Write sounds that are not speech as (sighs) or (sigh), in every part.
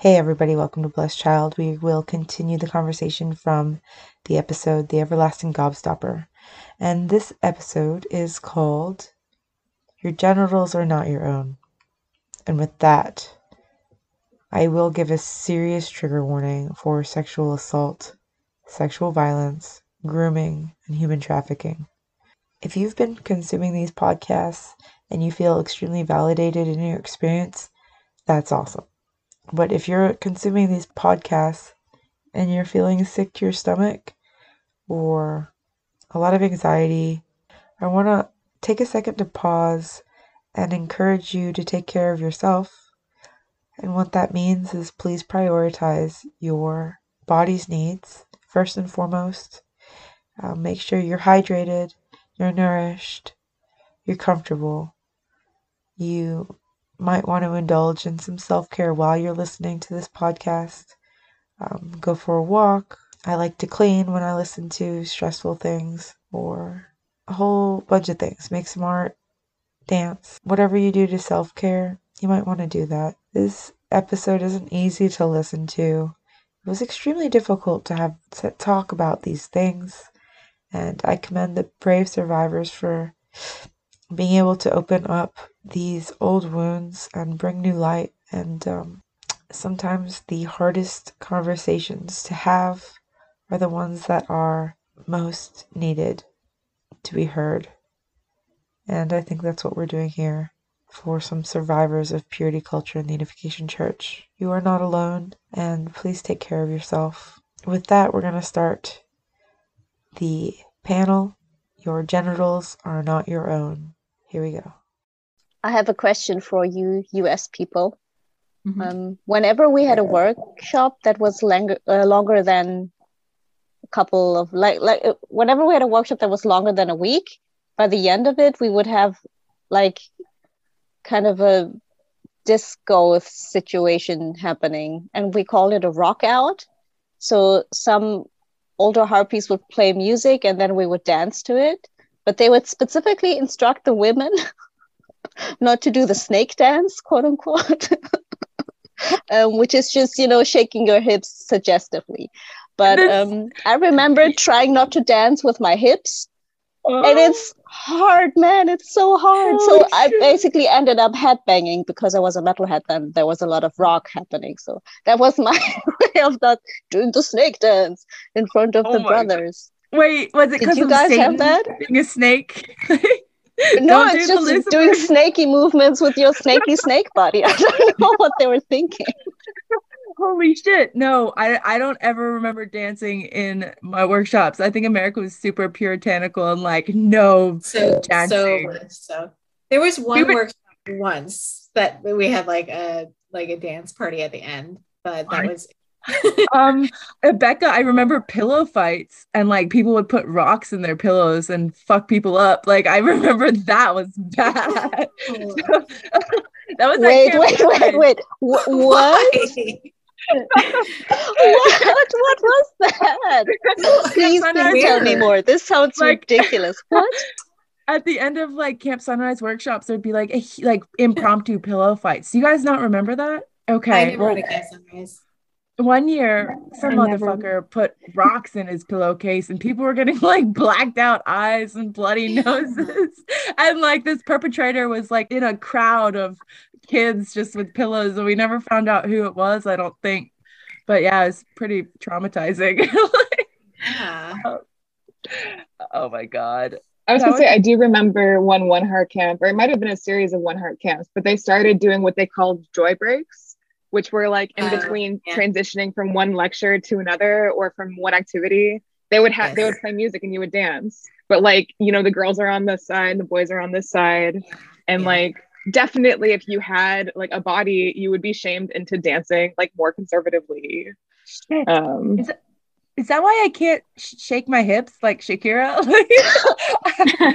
Hey, everybody, welcome to Blessed Child. We will continue the conversation from the episode The Everlasting Gobstopper. And this episode is called Your Genitals Are Not Your Own. And with that, I will give a serious trigger warning for sexual assault, sexual violence, grooming, and human trafficking. If you've been consuming these podcasts and you feel extremely validated in your experience, that's awesome. But if you're consuming these podcasts and you're feeling sick to your stomach or a lot of anxiety, I want to take a second to pause and encourage you to take care of yourself. And what that means is please prioritize your body's needs first and foremost. Uh, make sure you're hydrated, you're nourished, you're comfortable. You might want to indulge in some self care while you're listening to this podcast. Um, go for a walk. I like to clean when I listen to stressful things or a whole bunch of things. Make some art, dance, whatever you do to self care, you might want to do that. This episode isn't easy to listen to. It was extremely difficult to have to talk about these things, and I commend the brave survivors for being able to open up these old wounds and bring new light. And um, sometimes the hardest conversations to have are the ones that are most needed to be heard. And I think that's what we're doing here for some survivors of purity culture in the Unification Church. You are not alone, and please take care of yourself. With that, we're going to start the panel Your genitals are not your own. Here we go. I have a question for you, US people. Mm-hmm. Um, whenever we had a workshop that was longer, uh, longer than a couple of like like uh, whenever we had a workshop that was longer than a week, by the end of it, we would have like kind of a disco situation happening, and we called it a rock out. So some older harpies would play music, and then we would dance to it. But they would specifically instruct the women (laughs) not to do the snake dance, quote unquote, (laughs) um, which is just, you know, shaking your hips suggestively. But um, I remember trying not to dance with my hips. Oh. And it's hard, man. It's so hard. Oh, so I basically ended up headbanging because I was a metalhead and there was a lot of rock happening. So that was my (laughs) way of not doing the snake dance in front of oh the brothers. God. Wait, was it because you guys have that? Being a snake? (laughs) (laughs) no, it's just doing snaky movements with your snaky snake body. (laughs) I don't know what they were thinking. Holy shit. No, I, I don't ever remember dancing in my workshops. I think America was super puritanical and like no so dancing. so so there was one we were, workshop once that we had like a like a dance party at the end, but that was um Becca, I remember pillow fights and like people would put rocks in their pillows and fuck people up. Like I (laughs) remember that was bad. (laughs) that was wait, wait, wait, wait. (laughs) What? what? what was that? Please, please tell me more. This sounds like, ridiculous. What? At the end of like Camp Sunrise workshops, there'd be like a, like impromptu pillow fights. Do you guys not remember that? Okay. I never well, Camp Sunrise one year some I motherfucker never... put rocks in his pillowcase and people were getting (laughs) like blacked out eyes and bloody (laughs) noses. And like this perpetrator was like in a crowd of kids just with pillows and we never found out who it was i don't think. But yeah it's pretty traumatizing. (laughs) Yeah. oh, oh my god. I was gonna say I do remember one one heart camp, or it might have been a series of one heart camps, but they started doing what they called joy breaks which were like in uh, between yeah. transitioning from one lecture to another or from one activity they would have yes. they would play music and you would dance but like you know the girls are on this side the boys are on this side and yeah. like definitely if you had like a body you would be shamed into dancing like more conservatively um is, is that why I can't sh- shake my hips like Shakira? (laughs)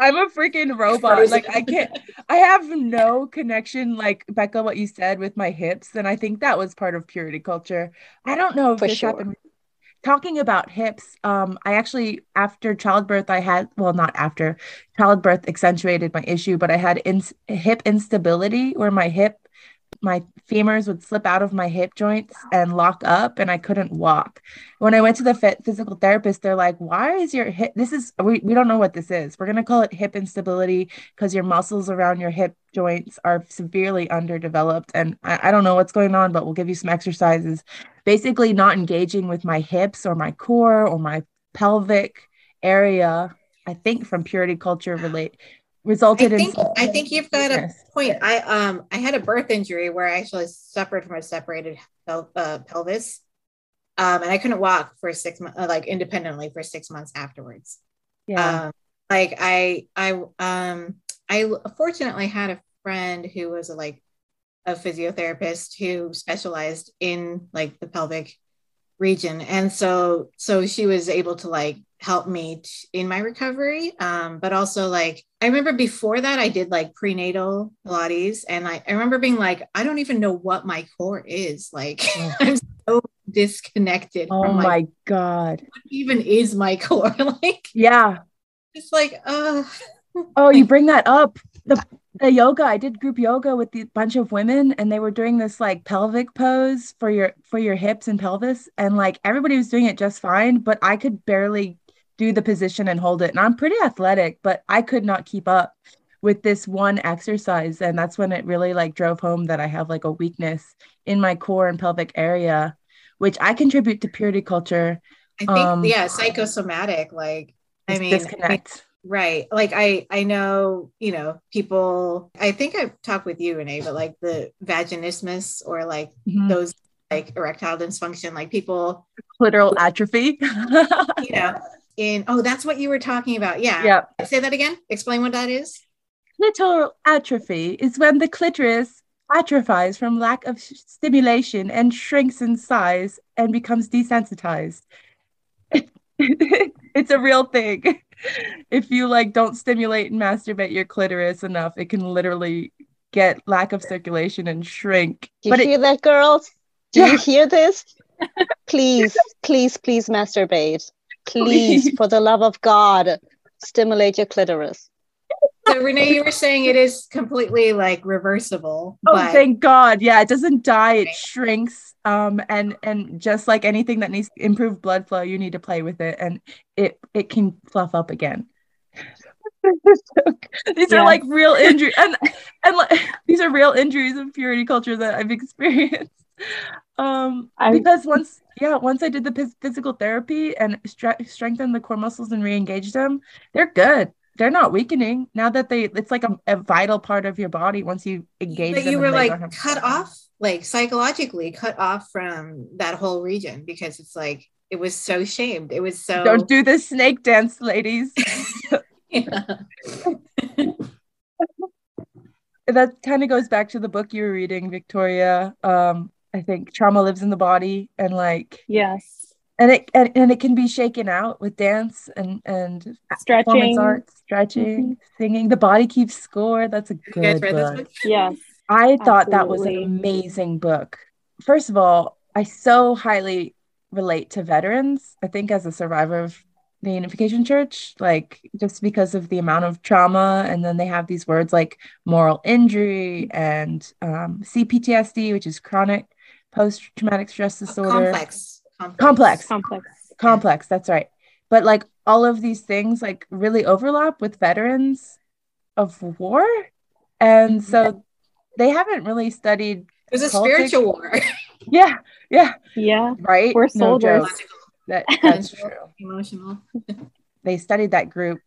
I'm a freaking robot. Like I can't. I have no connection, like Becca, what you said with my hips, and I think that was part of purity culture. I don't know if For this sure. happened. Talking about hips, um, I actually after childbirth, I had well, not after childbirth accentuated my issue, but I had in- hip instability where my hip my femurs would slip out of my hip joints and lock up and I couldn't walk. When I went to the physical therapist, they're like, why is your hip? This is, we, we don't know what this is. We're going to call it hip instability because your muscles around your hip joints are severely underdeveloped. And I, I don't know what's going on, but we'll give you some exercises. Basically, not engaging with my hips or my core or my pelvic area. I think from purity culture relate resulted I think, in I think you've got a point. I um I had a birth injury where I actually suffered from a separated pel- uh, pelvis. Um, and I couldn't walk for six months, uh, like independently for six months afterwards. Yeah. Um, like I, I, um, I fortunately had a friend who was a, like a physiotherapist who specialized in like the pelvic region, and so so she was able to like help me t- in my recovery. Um, but also like I remember before that I did like prenatal Pilates and I, I remember being like, I don't even know what my core is. Like (laughs) I'm so disconnected. Oh from, like, my God. What even is my (laughs) core? like yeah. It's like, uh (laughs) oh, you bring that up. The the yoga, I did group yoga with a bunch of women and they were doing this like pelvic pose for your for your hips and pelvis. And like everybody was doing it just fine, but I could barely do the position and hold it. And I'm pretty athletic, but I could not keep up with this one exercise. And that's when it really like drove home that I have like a weakness in my core and pelvic area, which I contribute to purity culture. I think, um, yeah, psychosomatic. Like, I mean, disconnect. Right. Like I I know, you know, people I think I've talked with you, Renee, but like the vaginismus or like mm-hmm. those like erectile dysfunction, like people clitoral atrophy. (laughs) you know, in oh that's what you were talking about. Yeah. Yeah. Say that again. Explain what that is. Clitoral atrophy is when the clitoris atrophies from lack of stimulation and shrinks in size and becomes desensitized. (laughs) It's a real thing. If you like don't stimulate and masturbate your clitoris enough it can literally get lack of circulation and shrink. Do you but hear it, that girls? Do yeah. you hear this? (laughs) Please please please masturbate Please, for the love of God, stimulate your clitoris. So Renee, you were saying it is completely like reversible. Oh, but... thank God! Yeah, it doesn't die; it shrinks. Um, and and just like anything that needs improved blood flow, you need to play with it, and it it can fluff up again. (laughs) these yeah. are like real injuries, and and like, (laughs) these are real injuries of purity culture that I've experienced. Um, I... because once yeah, once I did the physical therapy and stre- strengthened the core muscles and re-engaged them, they're good. They're not weakening now that they. It's like a, a vital part of your body once you engage. But you were like cut off, like psychologically cut off from that whole region because it's like it was so shamed. It was so. Don't do the snake dance, ladies. (laughs) (laughs) that kind of goes back to the book you were reading, Victoria. Um, I think trauma lives in the body and like yes. And it and, and it can be shaken out with dance and and stretching, arts, stretching, mm-hmm. singing. The body keeps score. That's a good book. book. Yes. I thought that was an amazing book. First of all, I so highly relate to veterans. I think as a survivor of the Unification Church, like just because of the amount of trauma, and then they have these words like moral injury and um, CPTSD, which is chronic post traumatic stress disorder. Complex. Complex. Complex. Complex. Complex. That's right. But like all of these things like really overlap with veterans of war. And so they haven't really studied. It was a spiritual war. (laughs) yeah. Yeah. Yeah. Right. We're soldiers. No that, that's (laughs) true. Emotional. they studied that group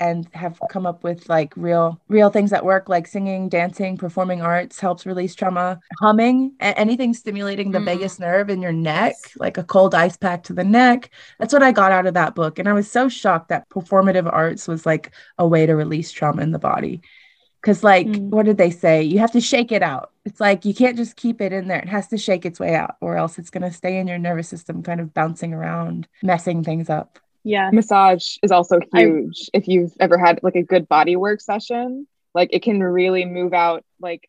and have come up with like real real things that work like singing dancing performing arts helps release trauma. Humming anything stimulating the mm. vagus nerve in your neck like a cold ice pack to the neck. That's what i got out of that book. And i was so shocked that performative arts was like a way to release trauma in the body. Because like mm. what did they say? You have to shake it out. It's like you can't just keep it in there. It has to shake its way out or else it's going to stay in your nervous system kind of bouncing around messing things up yeah. Massage is also huge. I, if you've ever had like a good body work session, like it can really move out like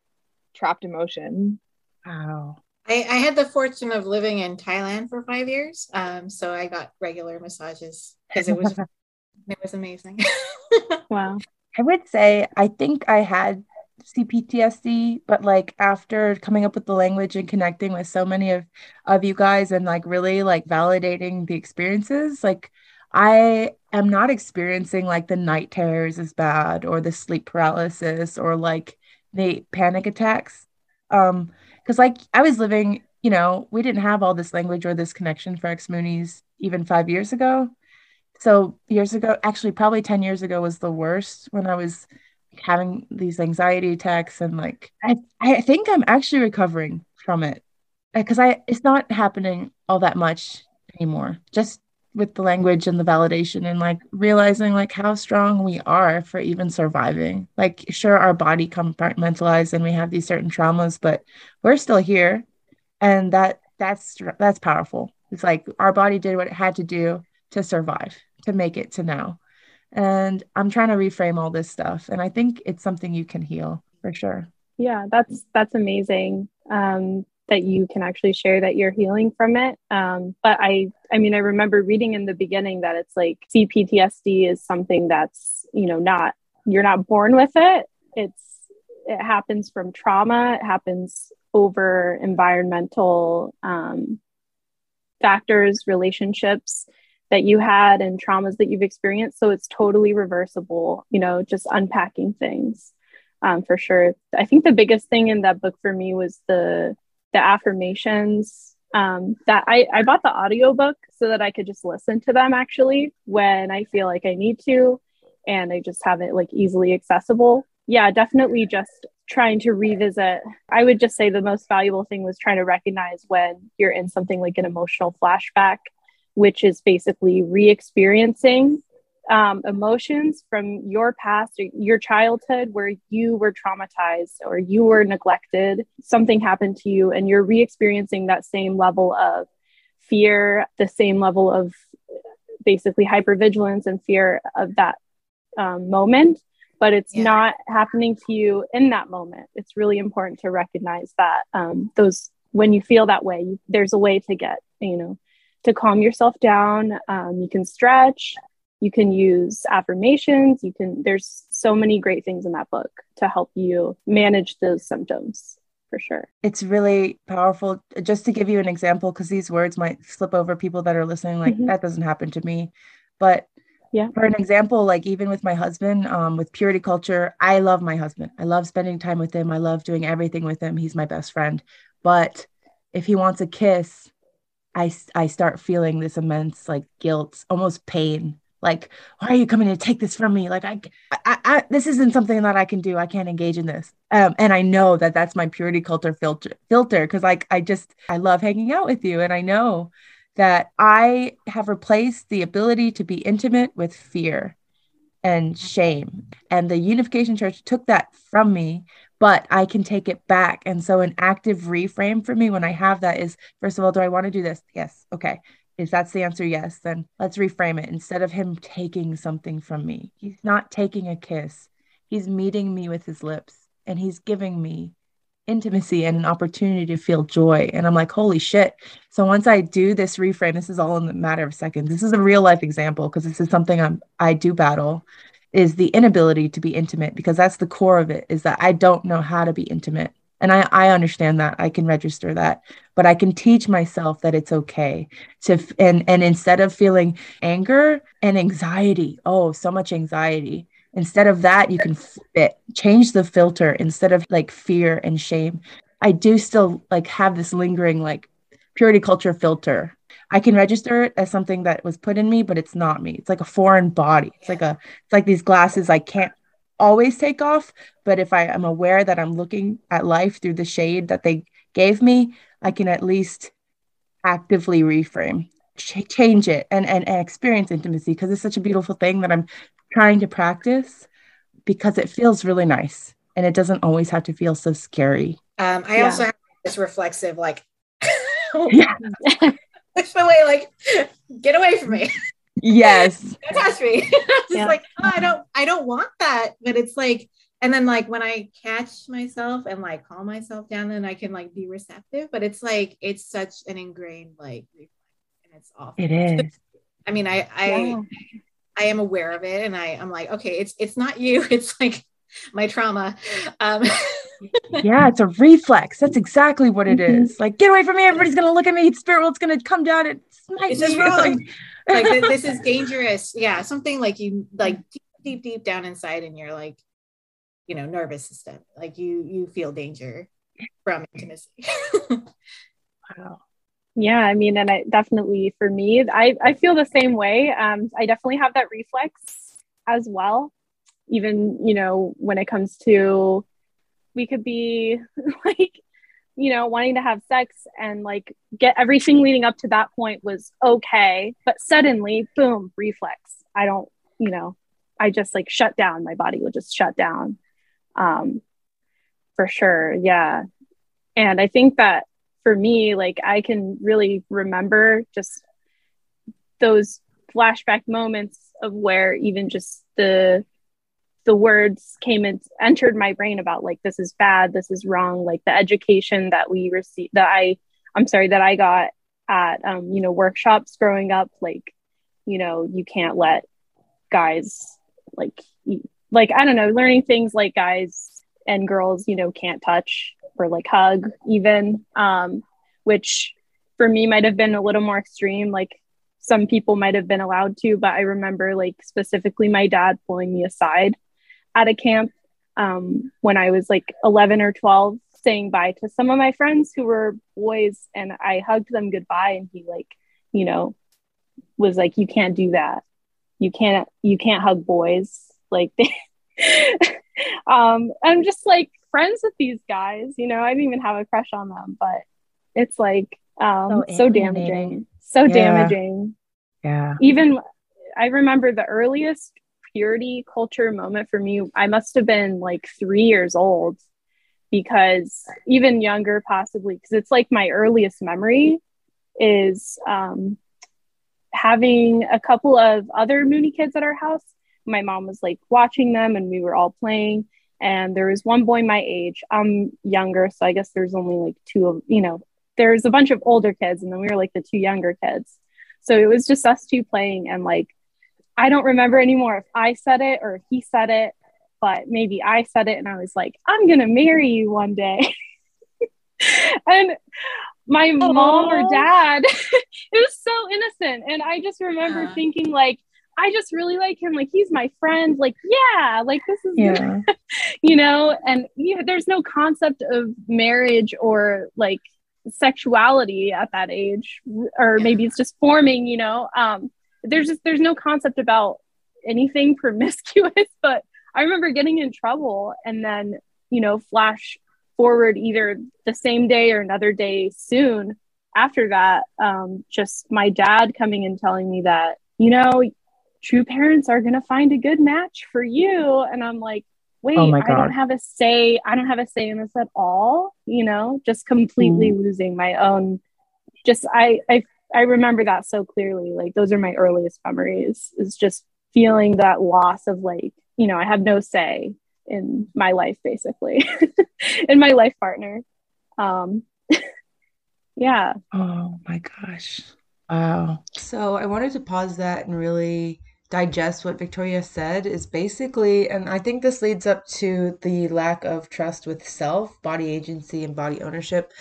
trapped emotion. Wow. I, I had the fortune of living in Thailand for five years. Um, so I got regular massages because it was (laughs) it was amazing. (laughs) wow. I would say I think I had CPTSD, but like after coming up with the language and connecting with so many of of you guys and like really like validating the experiences, like I am not experiencing like the night terrors as bad or the sleep paralysis or like the panic attacks. Um, because like I was living, you know, we didn't have all this language or this connection for ex Moonies even five years ago. So years ago, actually probably 10 years ago was the worst when I was having these anxiety attacks and like I, I think I'm actually recovering from it because I it's not happening all that much anymore. Just with the language and the validation and like realizing like how strong we are for even surviving. Like sure our body compartmentalized and we have these certain traumas, but we're still here. And that that's that's powerful. It's like our body did what it had to do to survive, to make it to now. And I'm trying to reframe all this stuff. And I think it's something you can heal for sure. Yeah, that's that's amazing. Um, that you can actually share that you're healing from it. Um, but I, I mean, I remember reading in the beginning that it's like CPTSD is something that's, you know, not, you're not born with it. It's, it happens from trauma. It happens over environmental um, factors, relationships that you had and traumas that you've experienced. So it's totally reversible, you know, just unpacking things um, for sure. I think the biggest thing in that book for me was the the affirmations um, that I, I bought the audiobook so that I could just listen to them actually when I feel like I need to and I just have it like easily accessible. Yeah, definitely just trying to revisit. I would just say the most valuable thing was trying to recognize when you're in something like an emotional flashback, which is basically re experiencing um, emotions from your past or your childhood where you were traumatized or you were neglected, something happened to you, and you're re experiencing that same level of fear, the same level of basically hypervigilance and fear of that um, moment, but it's yeah. not happening to you in that moment. It's really important to recognize that um, those when you feel that way, there's a way to get you know to calm yourself down. Um, you can stretch you can use affirmations. You can there's so many great things in that book to help you manage those symptoms for sure. It's really powerful. Just to give you an example because these words might slip over people that are listening like mm-hmm. that doesn't happen to me. But yeah. for an example like even with my husband um, with purity culture i love my husband. I love spending time with him. I love doing everything with him. He's my best friend. But if he wants a kiss i i start feeling this immense like guilt almost pain like why are you coming to take this from me? Like I, I, I this isn't something that i can do. I can't engage in this. Um, and i know that that's my purity culture filter filter because like i just i love hanging out with you. And i know that i have replaced the ability to be intimate with fear and shame. And the unification church took that from me but i can take it back. And so an active reframe for me when i have that is first of all do i want to do this? Yes okay if that's the answer, yes, then let's reframe it. Instead of him taking something from me, he's not taking a kiss. He's meeting me with his lips and he's giving me intimacy and an opportunity to feel joy. And I'm like, holy shit. So once I do this reframe, this is all in a matter of seconds. This is a real life example because this is something I'm I do battle is the inability to be intimate because that's the core of it is that I don't know how to be intimate. And I, I understand that. I can register that. But I can teach myself that it's okay to and and instead of feeling anger and anxiety, oh, so much anxiety. Instead of that, you can it, change the filter instead of like fear and shame. I do still like have this lingering like purity culture filter I can register it as something that was put in me, but it's not me. It's like a foreign body. It's like a it's like these glasses I can't always take off, but if I am aware that I'm looking at life through the shade that they gave me, I can at least actively reframe, ch- change it, and, and, and experience intimacy because it's such a beautiful thing that I'm trying to practice because it feels really nice and it doesn't always have to feel so scary. Um, I yeah. also have this reflexive, like, (laughs) yeah. (laughs) push away, like, get away from me (laughs) yes don't touch me (laughs) just yeah. like oh, i don't i don't want that but it's like and then like when i catch myself and like calm myself down then i can like be receptive but it's like it's such an ingrained like and it's awful it is i mean i i yeah. i am aware of it and i i'm like okay it's it's not you (laughs) it's like my trauma. Um, (laughs) yeah, it's a reflex. That's exactly what it mm-hmm. Like, get away from me! Everybody's gonna look at me. Spirit world's gonna come down and smite this me. Is wrong. like this is (laughs) dangerous. Yeah, something like you like deep, deep, deep down inside, and you're like, you know, nervous system. Like you, you feel danger from intimacy. (laughs) wow. Yeah, I mean, and I definitely for me, I I feel the same way. Um, I definitely have that reflex as well. Even you know when it comes to we could be (laughs) like you know wanting to have sex and like get everything leading up to that point was okay but suddenly boom reflex. I don't you know i just like shut down. My body would just shut down um for sure yeah. And i think that for me like i can really remember just those flashback moments of where even just the the words came and entered my brain about like this is bad this is wrong like the education that we received that i i'm sorry that i got at um, you know workshops growing up like you know you can't let guys like like i don't know learning things like guys and girls you know can't touch or like hug even um which for me might have been a little more extreme like some people might have been allowed to but i remember like specifically my dad pulling me aside at a camp um, when I was like 11 or 12, saying bye to some of my friends who were boys, and I hugged them goodbye. And he, like, you know, was like, "You can't do that. You can't. You can't hug boys." Like, (laughs) um, I'm just like friends with these guys. You know, I didn't even have a crush on them, but it's like um, so, so damaging, so yeah. damaging. Yeah. Even I remember the earliest purity culture moment for me, I must have been like three years old because even younger, possibly, because it's like my earliest memory is um, having a couple of other Moonie kids at our house. My mom was like watching them and we were all playing. And there was one boy my age. I'm younger, so I guess there's only like two of, you know, there's a bunch of older kids and then we were like the two younger kids. So it was just us two playing and like I don't remember anymore if I said it or if he said it, but maybe I said it and I was like, I'm going to marry you one day. (laughs) and my mom or dad, (laughs) it was so innocent. And I just remember yeah. thinking, like, I just really like him. Like, he's my friend. Like, yeah, like, this is, yeah. (laughs) you know, and yeah, there's no concept of marriage or like sexuality at that age, or maybe it's just forming, you know. Um, there's just there's no concept about anything promiscuous but i remember getting in trouble and then you know flash forward either the same day or another day soon after that um, just my dad coming and telling me that you know true parents are going to find a good match for you and i'm like wait oh i don't have a say i don't have a say in this at all you know just completely mm. losing my own just i i I remember that so clearly. Like those are my earliest memories is just feeling that loss of like, you know, I have no say in my life basically, (laughs) in my life partner. Um (laughs) yeah. Oh my gosh. Wow. So I wanted to pause that and really digest what Victoria said is basically, and I think this leads up to the lack of trust with self, body agency, and body ownership,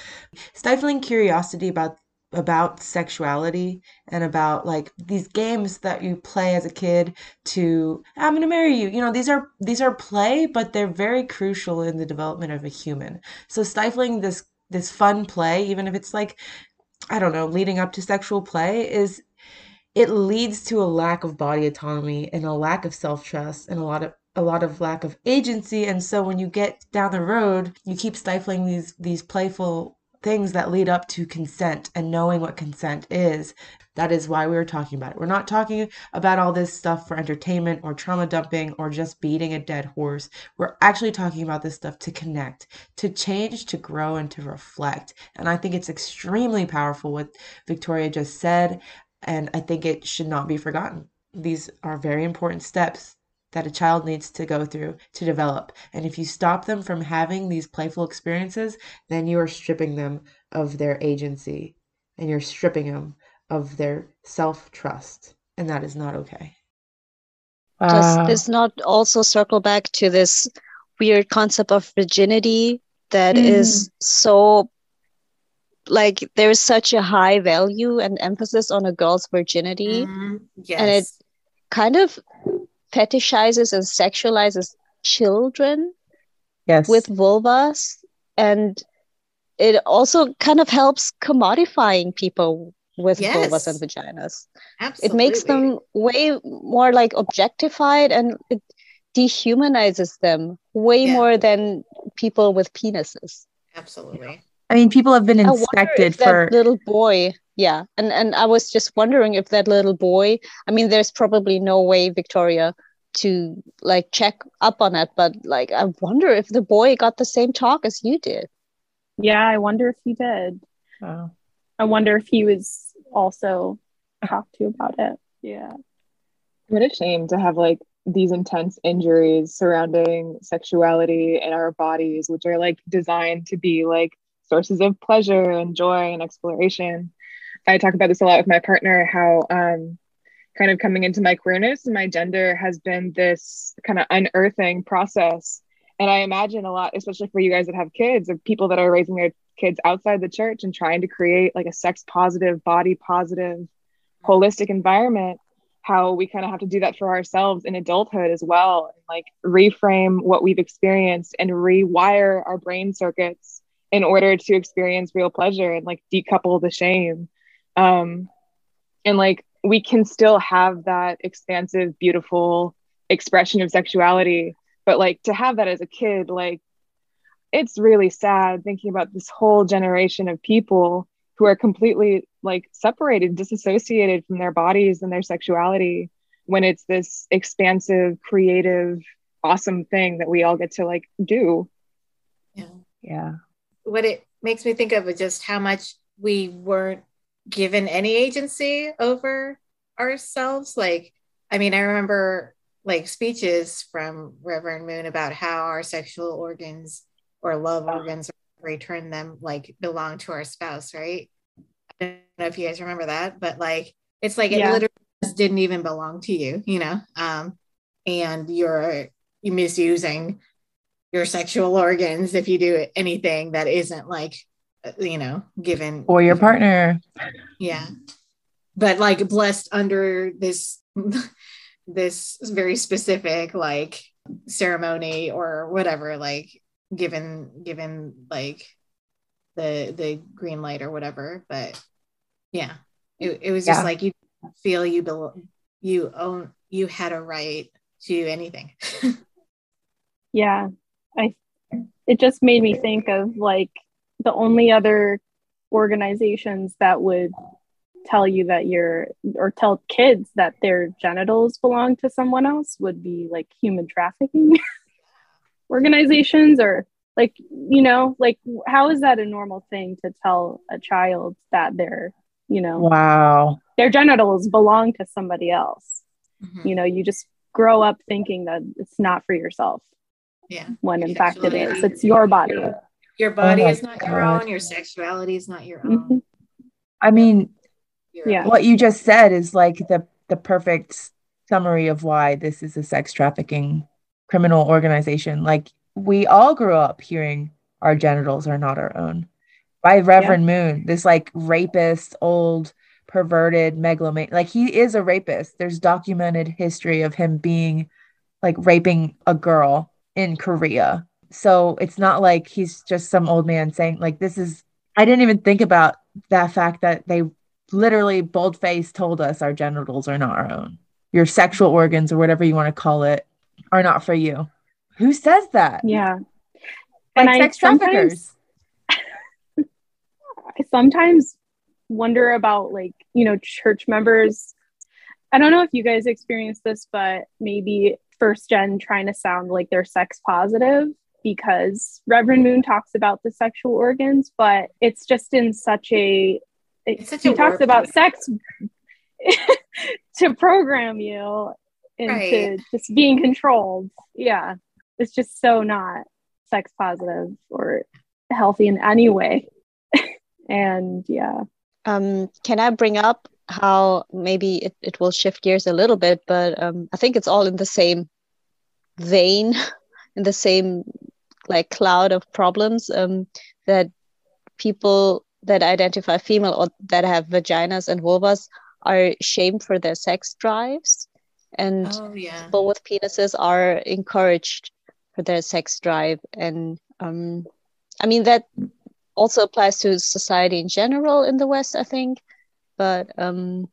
stifling curiosity about about sexuality and about like these games that you play as a kid to I'm going to marry you. You know, these are these are play, but they're very crucial in the development of a human. So stifling this this fun play, even if it's like I don't know, leading up to sexual play is it leads to a lack of body autonomy and a lack of self-trust and a lot of a lot of lack of agency and so when you get down the road you keep stifling these these playful things that lead up to consent and knowing what consent is. That is why we are talking about it. We're not talking about all this stuff for entertainment or trauma dumping or just beating a dead horse. We're actually talking about this stuff to connect, to change, to grow, and to reflect. And I think it's extremely powerful what Victoria just said. And I think it should not be forgotten. These are very important steps that a child needs to go through to develop. And if you stop them from having these playful experiences, then you are stripping them of their agency and you're stripping them of their self trust. And that is not okay. Does this not also circle back to this weird concept of virginity that mm. is so like there's such a high value and emphasis on a girl's virginity mm, yes. and it kind of fetishizes and sexualizes children yes with vulvas and it also kind of helps commodifying people with yes. vulvas and vaginas Absolutely. it makes them way more like objectified and it dehumanizes them way yeah. more than people with penises absolutely I mean, people have been inspected for little boy. Yeah, and and I was just wondering if that little boy. I mean, there's probably no way Victoria to like check up on it, but like I wonder if the boy got the same talk as you did. Yeah, I wonder if he did. Oh. I wonder if he was also talked to about it. Yeah. What a shame to have like these intense injuries surrounding sexuality in our bodies, which are like designed to be like sources of pleasure and joy and exploration. I talk about this a lot with my partner how um, kind of coming into my queerness and my gender has been this kind of unearthing process. And I imagine a lot, especially for you guys that have kids, of people that are raising their kids outside the church and trying to create like a sex positive, body positive, holistic environment, how we kind of have to do that for ourselves in adulthood as well. And like reframe what we've experienced and rewire our brain circuits in order to experience real pleasure and like decouple the shame um and like we can still have that expansive beautiful expression of sexuality but like to have that as a kid like it's really sad thinking about this whole generation of people who are completely like separated disassociated from their bodies and their sexuality when it's this expansive creative awesome thing that we all get to like do. Yeah. Yeah. What it makes me think of is just how much we weren't given any agency over ourselves. Like, I mean, I remember like speeches from Reverend Moon about how our sexual organs or love organs, return them, like belong to our spouse, right? I don't know if you guys remember that, but like it's like yeah. it literally just didn't even belong to you, you know? Um, and you're misusing your sexual organs if you do anything that isn't like you know given or your partner. Yeah. But like blessed under this (laughs) this very specific like ceremony or whatever like given given like the the green light or whatever. But yeah. It, it was just yeah. like you feel you belong you own you had a right to anything. (laughs) Yeah. I it just made me think of like the only other organizations that would tell you that you're or tell kids that their genitals belong to someone else would be like human trafficking (laughs) organizations or like you know like how is that a normal thing to tell a child that their you know wow. their genitals belong to somebody else? Mm-hmm. you know you just grow up thinking that it's not for yourself yeah. when in fact it is. It's your body your body oh is not God. your own your sexuality is not your own mm-hmm. i mean yeah what you just said is like the the perfect summary of why this is a sex trafficking criminal organization like we all grew up hearing our genitals are not our own by reverend yeah. moon this like rapist old perverted megalomaniac like he is a rapist there's documented history of him being like raping a girl in Korea. So it's not like he's just some old man saying, like, this is, I didn't even think about that fact that they literally bold faced told us our genitals are not our own. Your sexual organs or whatever you want to call it are not for you. Who says that? Yeah. Like and sex I traffickers. (laughs) I sometimes wonder about like, you know, church members. I don't know if you guys experience this, but maybe first gen trying to sound like they're sex positive because Reverend Moon talks about the sexual organs, but it's just in such a it, such he a talks about sex (laughs) to program you into right. just being controlled. Yeah. It's just so not sex positive or healthy in any way. (laughs) and yeah. Um, can I bring up how maybe it, it will shift gears a little bit, but um, I think it's all in the same vein. (laughs) in the same like cloud of problems um, that people that identify female or that have vaginas and vulvas are shamed for their sex drives. And oh, yeah. people with penises are encouraged for their sex drive. And um, i mean that also applies to society in general in the west i think. But um,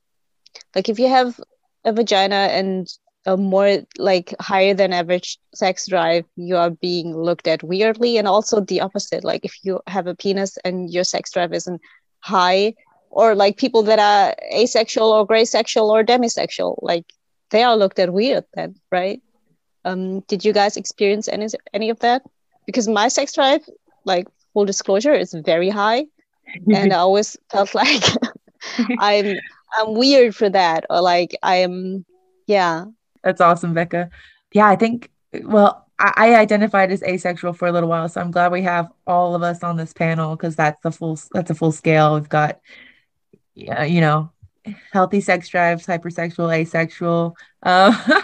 like if you have a vagina and a more like higher than average sex drive you are being looked at weirdly. And also the opposite like if you have a penis and your sex drive isn't high or like people that are asexual or gray sexual or demisexual like they are looked at weird then right? Um did you guys experience any any of that? Because my sex drive like full disclosure is very high. And i always (laughs) felt like (laughs) i'm i'm weird for that or like i am yeah that's awesome, Becca. Yeah, I think, well, I, I identified as asexual for a little while. So I'm glad we have all of us on this panel because that's the full, that's a full scale. We've got, yeah, you know, healthy sex drives, hypersexual, asexual. Uh, (laughs)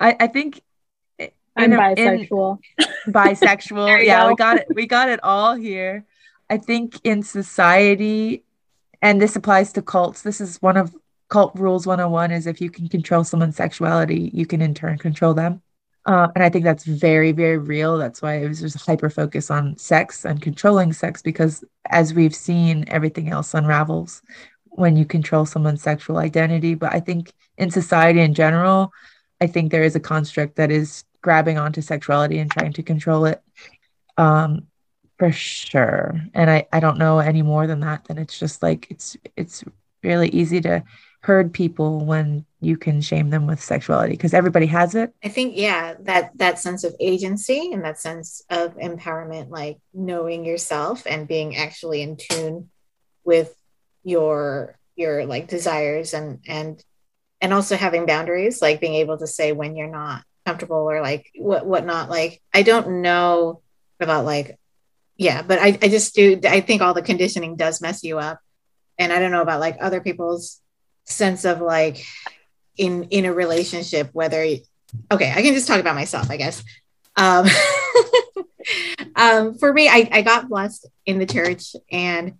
I, I think I'm bisexual. bisexual. (laughs) yeah, go. we got it. We got it all here. I think in society, and this applies to cults. This is one of cult rules 101 is if you can control someone's sexuality, you can in turn control them. Uh, and I think that's very, very real. That's why it was just hyper focus on sex and controlling sex, because as we've seen, everything else unravels when you control someone's sexual identity. But I think in society in general, I think there is a construct that is grabbing onto sexuality and trying to control it. Um, for sure. And I, I don't know any more than that. Then it's just like it's it's really easy to hurt people when you can shame them with sexuality because everybody has it. I think yeah that that sense of agency and that sense of empowerment like knowing yourself and being actually in tune with your your like desires and and and also having boundaries like being able to say when you're not comfortable or like what what not like i don't know about like yeah but i i just do i think all the conditioning does mess you up. And i don't know about like other people's sense of like in in a relationship whether okay i can just talk about myself i guess. Um, (laughs) um for me I, I got blessed in the church and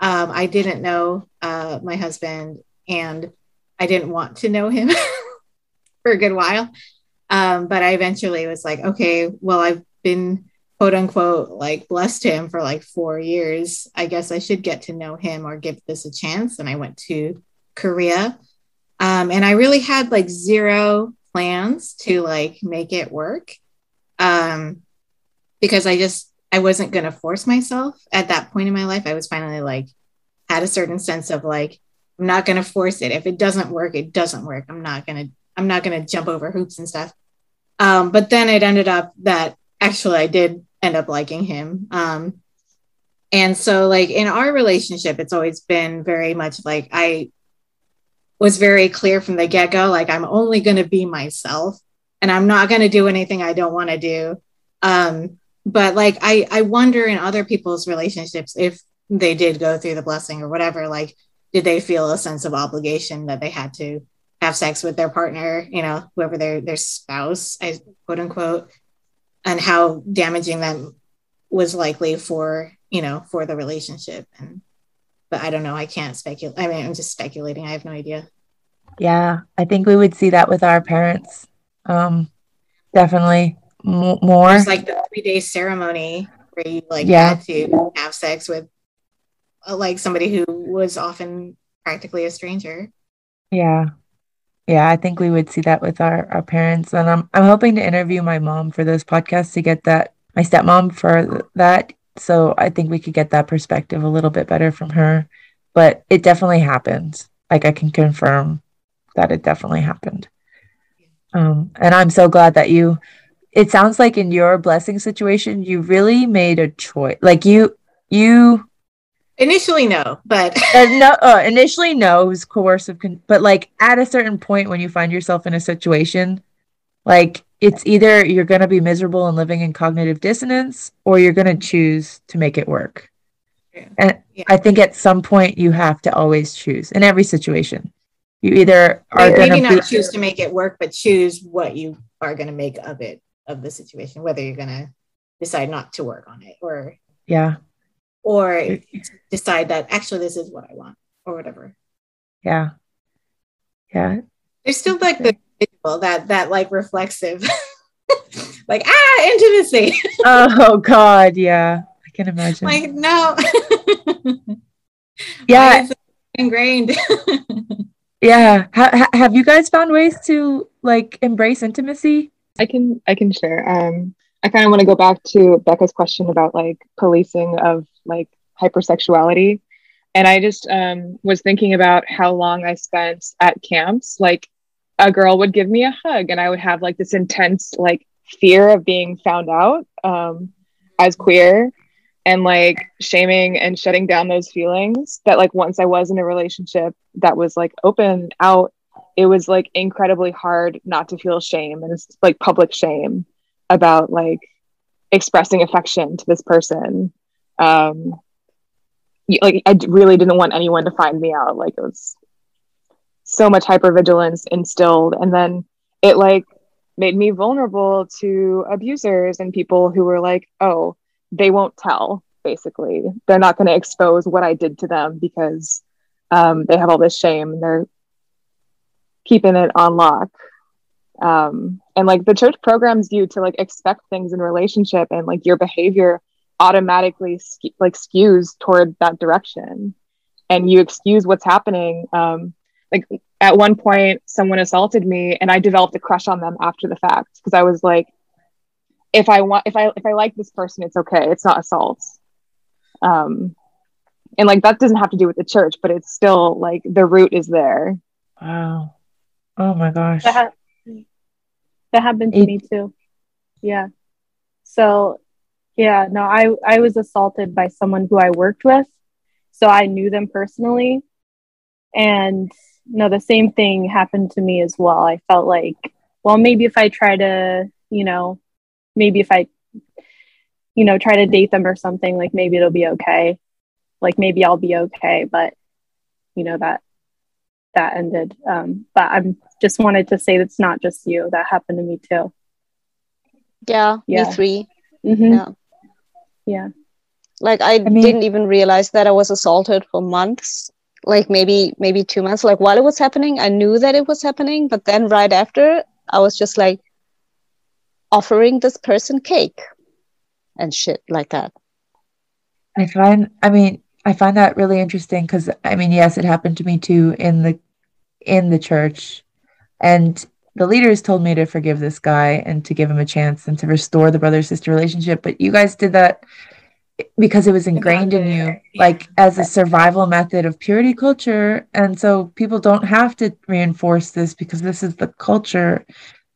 um i didn't know uh my husband and i didn't want to know him (laughs) for a good while. Um but i eventually was like okay well i've been quote unquote like blessed him for like four years. I guess i should get to know him or give this a chance. And i went to Korea. Um, and I really had like zero plans to like make it work um, because I just, I wasn't going to force myself at that point in my life. I was finally like, had a certain sense of like, I'm not going to force it. If it doesn't work, it doesn't work. I'm not going to, I'm not going to jump over hoops and stuff. Um, but then it ended up that actually I did end up liking him. Um, and so like in our relationship, it's always been very much like I was very clear from the get go like, I'm only going to be myself and I'm not going to do anything I don't want to do. Um, but like, I, I wonder in other people's relationships if they did go through the blessing or whatever, like, did they feel a sense of obligation that they had to have sex with their partner, you know, whoever their their spouse, I quote unquote, and how damaging that was likely for you know for the relationship. And but I don't know. I can't speculate. I mean, I'm just speculating. I have no idea. Yeah, I think we would see that with our parents. Um, definitely m- more. It's like the three day ceremony where you like yeah. had to have sex with uh, like somebody who was often practically a stranger. Yeah. Yeah, I think we would see that with our, our parents. And I'm I'm hoping to interview my mom for this podcast to get that my stepmom for that so I think we could get that perspective a little bit better from her. But it definitely happened. Like I can confirm that it definitely happened. Um, and I'm so glad that you. It sounds like in your blessing situation, you really made a choice. Like you, you initially no, but (laughs) uh, no. Uh, initially no, it was coercive. Con- but like at a certain point, when you find yourself in a situation, like it's either you're going to be miserable and living in cognitive dissonance or you're going to choose to make it work. Yeah. And yeah. I think at some point you have to always choose in every situation. You either are maybe, maybe not choose to make it work, but choose what you are going to make of it. of the situation, whether you're gonna decide not to work on it or yeah, or decide that actually this is what I want or whatever. Yeah. Yeah. There's still like the that that like reflexive (laughs) like ah intimacy. (laughs) oh god, yeah. I can imagine. Like no. (laughs) yeah. Ingrained. yeah. Ha- have you guys found ways to like embrace intimacy? I can I can share. Um I kind of want to go back to Becca's question about like policing of like hypersexuality. And I just um, was thinking about how long I spent at camps. Like a girl would give me a hug, and I would have like this intense like fear of being found out um, as queer and like shaming and shutting down those feelings that like once I was in a relationship that was like open out, it was like incredibly hard not to feel shame and it's like public shame about like expressing affection to this person. Um, like I really didn't want anyone to find me out. Like it was so much hypervigilance instilled, and then it like made me vulnerable to abusers and people who were like, "Oh, they won't tell." Basically, they're not going to expose what I did to them because um, they have all this shame and they're keeping it on lock. Um, and like the church programs you to like expect things in relationship and like your behavior automatically ske- like skews toward that direction and you excuse what's happening um, like at one point someone assaulted me and i developed a crush on them after the fact because i was like if i want if i if i like this person it's okay it's not assault. Um and like that doesn't have to do with the church but it's still like the root is there. Wow. Oh my gosh. That, ha- that happened to it- me too. Yeah. So yeah, no, I I was assaulted by someone who I worked with, so I knew them personally, and no, the same thing happened to me as well. I felt like, well, maybe if I try to, you know, maybe if I, you know, try to date them or something, like maybe it'll be okay, like maybe I'll be okay, but you know that that ended. Um, but I'm just wanted to say that's not just you. That happened to me too. Yeah, yeah. me three. Mm-hmm. Yeah yeah like I, I mean, didn't even realize that i was assaulted for months like maybe maybe two months. Like while it was happening i knew that it was happening but then right after i was just like offering this person cake and shit like that. I find i mean i find that really interesting because i mean yes it happened to me too in the in the church. And the leaders told me to forgive this guy and to give him a chance and to restore the brother sister relationship but you guys did that because it was ingrained in you like as a survival method of purity culture. And so people don't have to reinforce this because this is the culture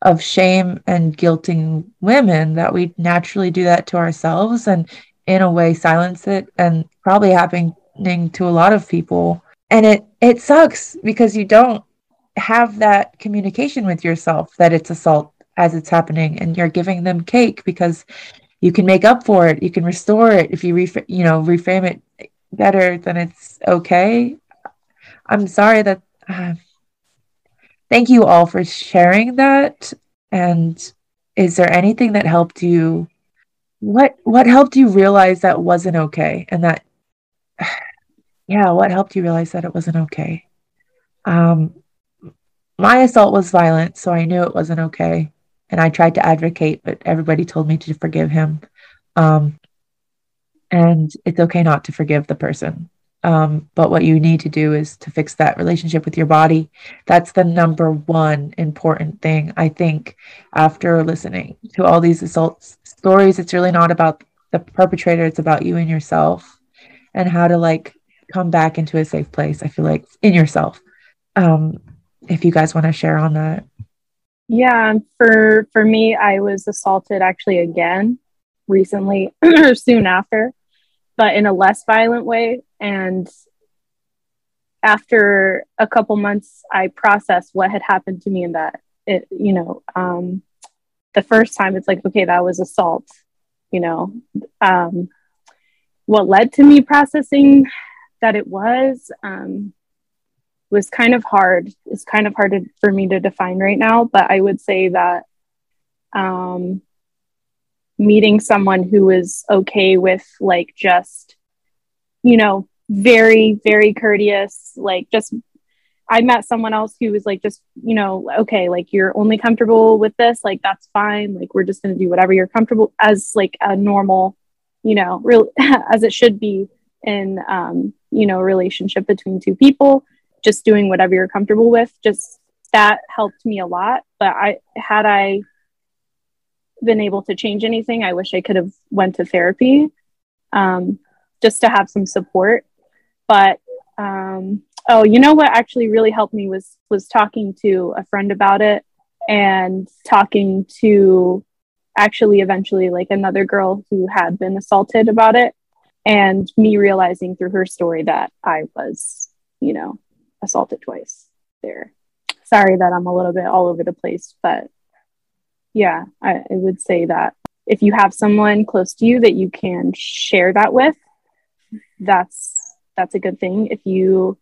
of shame and guilting women that we naturally do that to ourselves and in a way silence it and probably happening to a lot of people. And it it sucks because you don't have that communication with yourself that it's assault as it's happening and you're giving them cake because you can make up for it. You can restore it. If you ref- you know reframe it better then it's okay. I'm sorry that uh, thank you all for sharing that. And is there anything that helped you? What what helped you realize that wasn't okay and that (sighs) yeah what helped you realize that it wasn't okay? Um my assault was violent, so I knew it wasn't okay. And I tried to advocate, but everybody told me to forgive him. Um, and it's okay not to forgive the person. Um, but what you need to do is to fix that relationship with your body. That's the number one important thing, I think, after listening to all these assault stories. It's really not about the perpetrator, it's about you and yourself and how to like come back into a safe place. I feel like in yourself. Um, if you guys want to share on that. Yeah, for for me, I was assaulted actually again recently (clears throat) or soon after, but in a less violent way. And after a couple months, I processed what had happened to me in that it, you know, um, the first time it's like, okay, that was assault, you know. Um, what led to me processing that it was um, was kind of hard. It's kind of hard to, for me to define right now, but I would say that um, meeting someone who is okay with like just you know very very courteous like just I met someone else who was like, just, you know, okay, like you're only comfortable with this, like that's fine. Like we're just going to do whatever you're comfortable as like a normal, you know, real (laughs) as it should be in, um, you know, relationship between two people, just doing whatever you're comfortable with. Just that helped me a lot. But I had I been able to change anything, I wish I could have went to therapy um, just to have some support. But um, oh you know what actually really helped me was was talking to a friend about it and talking to actually eventually like another girl who had been assaulted about it and me realizing through her story that i was you know assaulted twice there. Sorry that i'm a little bit all over the place but yeah I, I would say that if you have someone close to you that you can share that with that's that's a good thing. If you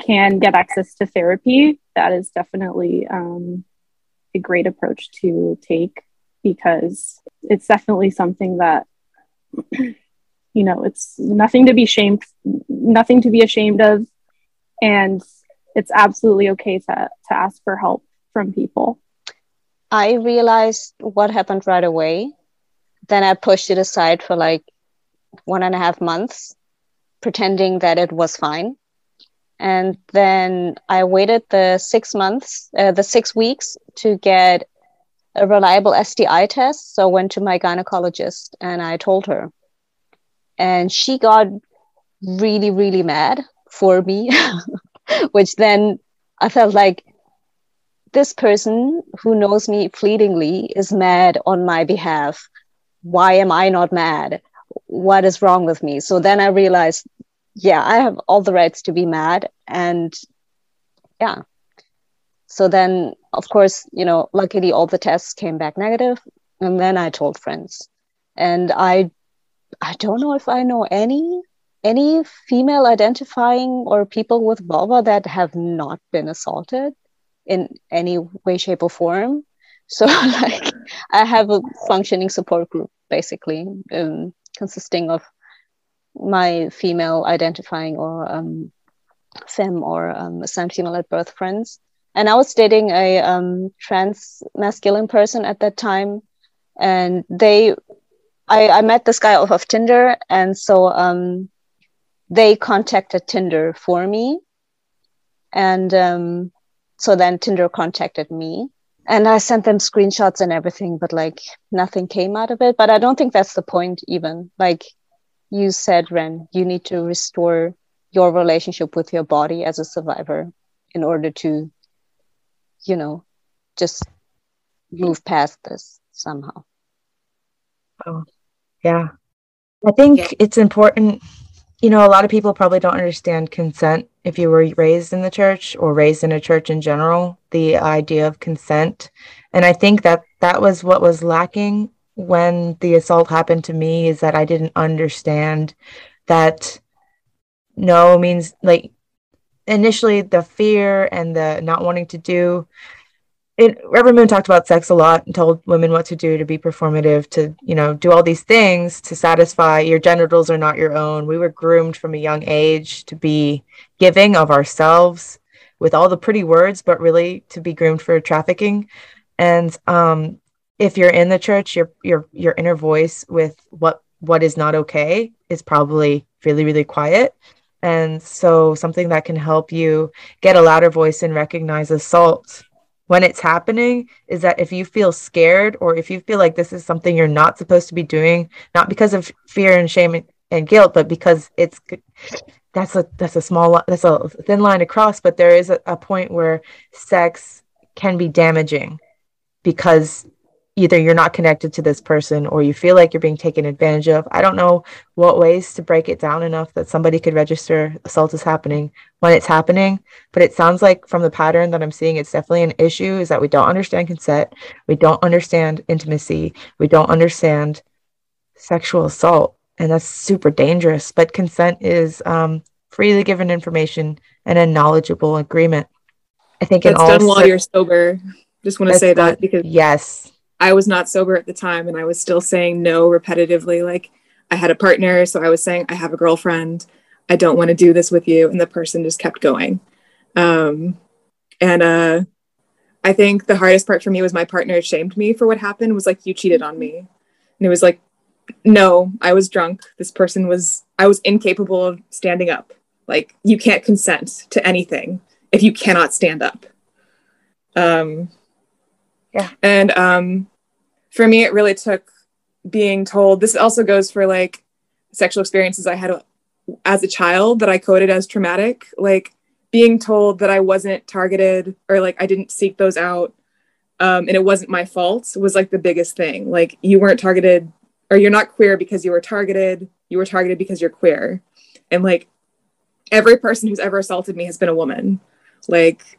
can get access to therapy, that is definitely um, a great approach to take because it's definitely something that (clears throat) you know it's nothing to be shamed nothing to be ashamed of and it's absolutely okay to, to ask for help from people i realized what happened right away then i pushed it aside for like one and a half months pretending that it was fine and then I waited the six months, uh, the six weeks to get a reliable STI test. So I went to my gynecologist and I told her. And she got really, really mad for me, (laughs) which then I felt like this person who knows me fleetingly is mad on my behalf. Why am I not mad? What is wrong with me? So then I realized yeah, I have all the rights to be mad. And yeah. So then, of course, you know, luckily all the tests came back negative, And then I told friends. And I, I don't know if I know any any female identifying or people with vulva that have not been assaulted in any way shape or form so (laughs) like i have a functioning support group basically um, consisting of my female identifying or um, femme or um, assigned female at birth friends. And I was dating a um, trans masculine person at that time. And they, I, I met this guy off of Tinder. And so um, they contacted Tinder for me. And um, so then Tinder contacted me. And I sent them screenshots and everything, but like nothing came out of it. But I don't think that's the point, even. Like, you said, Ren, you need to restore your relationship with your body as a survivor in order to, you know, just move past this somehow. Oh, yeah. I think yeah. it's important. You know, a lot of people probably don't understand consent if you were raised in the church or raised in a church in general, the idea of consent. And I think that that was what was lacking when the assault happened to me is that I didn't understand that no means like initially the fear and the not wanting to do it Reverend Moon talked about sex a lot and told women what to do to be performative, to, you know, do all these things to satisfy your genitals are not your own. We were groomed from a young age to be giving of ourselves with all the pretty words, but really to be groomed for trafficking. And um, if you're in the church, your your your inner voice with what what is not okay is probably really really quiet. And so something that can help you get a louder voice and recognize assault when it's happening is that if you feel scared or if you feel like this is something you're not supposed to be doing, not because of fear and shame and guilt, but because it's that's a that's a small that's a thin line to cross, but there is a, a point where sex can be damaging because either you're not connected to this person or you feel like you're being taken advantage of. I don't know what ways to break it down enough that somebody could register assault is happening when it's happening. But it sounds like from the pattern that I'm seeing, it's definitely an issue is that we don't understand consent. We don't understand intimacy. We don't understand sexual assault. And that's super dangerous. But consent is um, freely given information and a knowledgeable agreement. I think it's done while you're sober. Just want to say that because yes, I was not sober at the time and I was still saying no repetitively. Like I had a partner, so I was saying, I have a girlfriend. I don't want to do this with you. And the person just kept going. Um, and uh, I think the hardest part for me was my partner shamed me for what happened, was like, you cheated on me. And it was like, no, I was drunk. This person was, I was incapable of standing up. Like, you can't consent to anything if you cannot stand up. Um, yeah. And um, for me, it really took being told. This also goes for like sexual experiences I had as a child that I coded as traumatic. Like being told that I wasn't targeted or like I didn't seek those out um, and it wasn't my fault was like the biggest thing. Like you weren't targeted or you're not queer because you were targeted. You were targeted because you're queer. And like every person who's ever assaulted me has been a woman. Like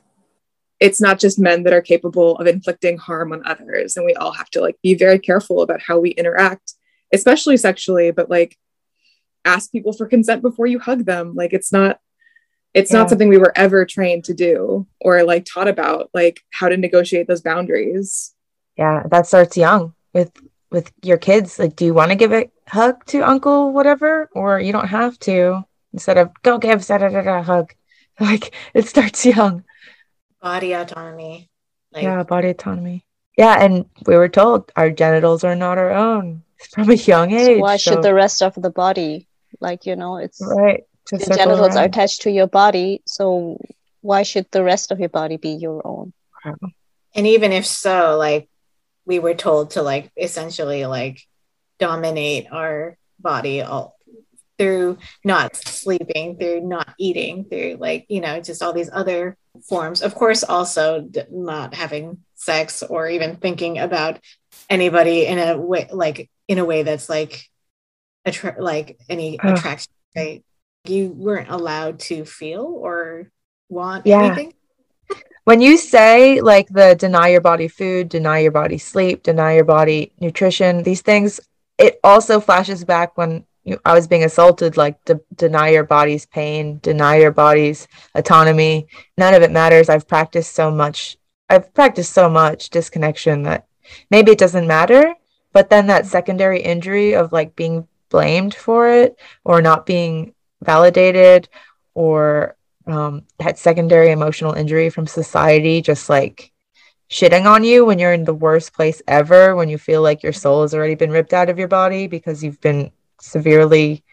it's not just men that are capable of inflicting harm on others and we all have to like be very careful about how we interact especially sexually but like ask people for consent before you hug them. Like it's not it's yeah. not something we were ever trained to do or like taught about like how to negotiate those boundaries. Yeah that starts young with with your kids. Like do you want to give a hug to uncle whatever or you don't have to instead of go give da, da, da, hug. (laughs) Like it starts young body autonomy. Like, yeah, body autonomy. Yeah, and we were told our genitals are not our own from a young age. So why so... should the rest of the body, like you know, it's right? Your genitals around. are attached to your body, so why should the rest of your body be your own? And even if so, like we were told to like essentially like dominate our body all through not sleeping, through not eating, through like, you know, just all these other forms. Of course, also not having sex or even thinking about anybody in a way, like in a way that's like, attra- like any uh. attraction, right? You weren't allowed to feel or want yeah. anything. When you say like the deny your body food, deny your body sleep, deny your body nutrition, these things, it also flashes back when I was being assaulted, like de- deny your body's pain, deny your body's autonomy. None of it matters. I've practiced so much. I've practiced so much disconnection that maybe it doesn't matter. But then that secondary injury of like being blamed for it or not being validated or um, that secondary emotional injury from society, just like shitting on you when you're in the worst place ever, when you feel like your soul has already been ripped out of your body because you've been severely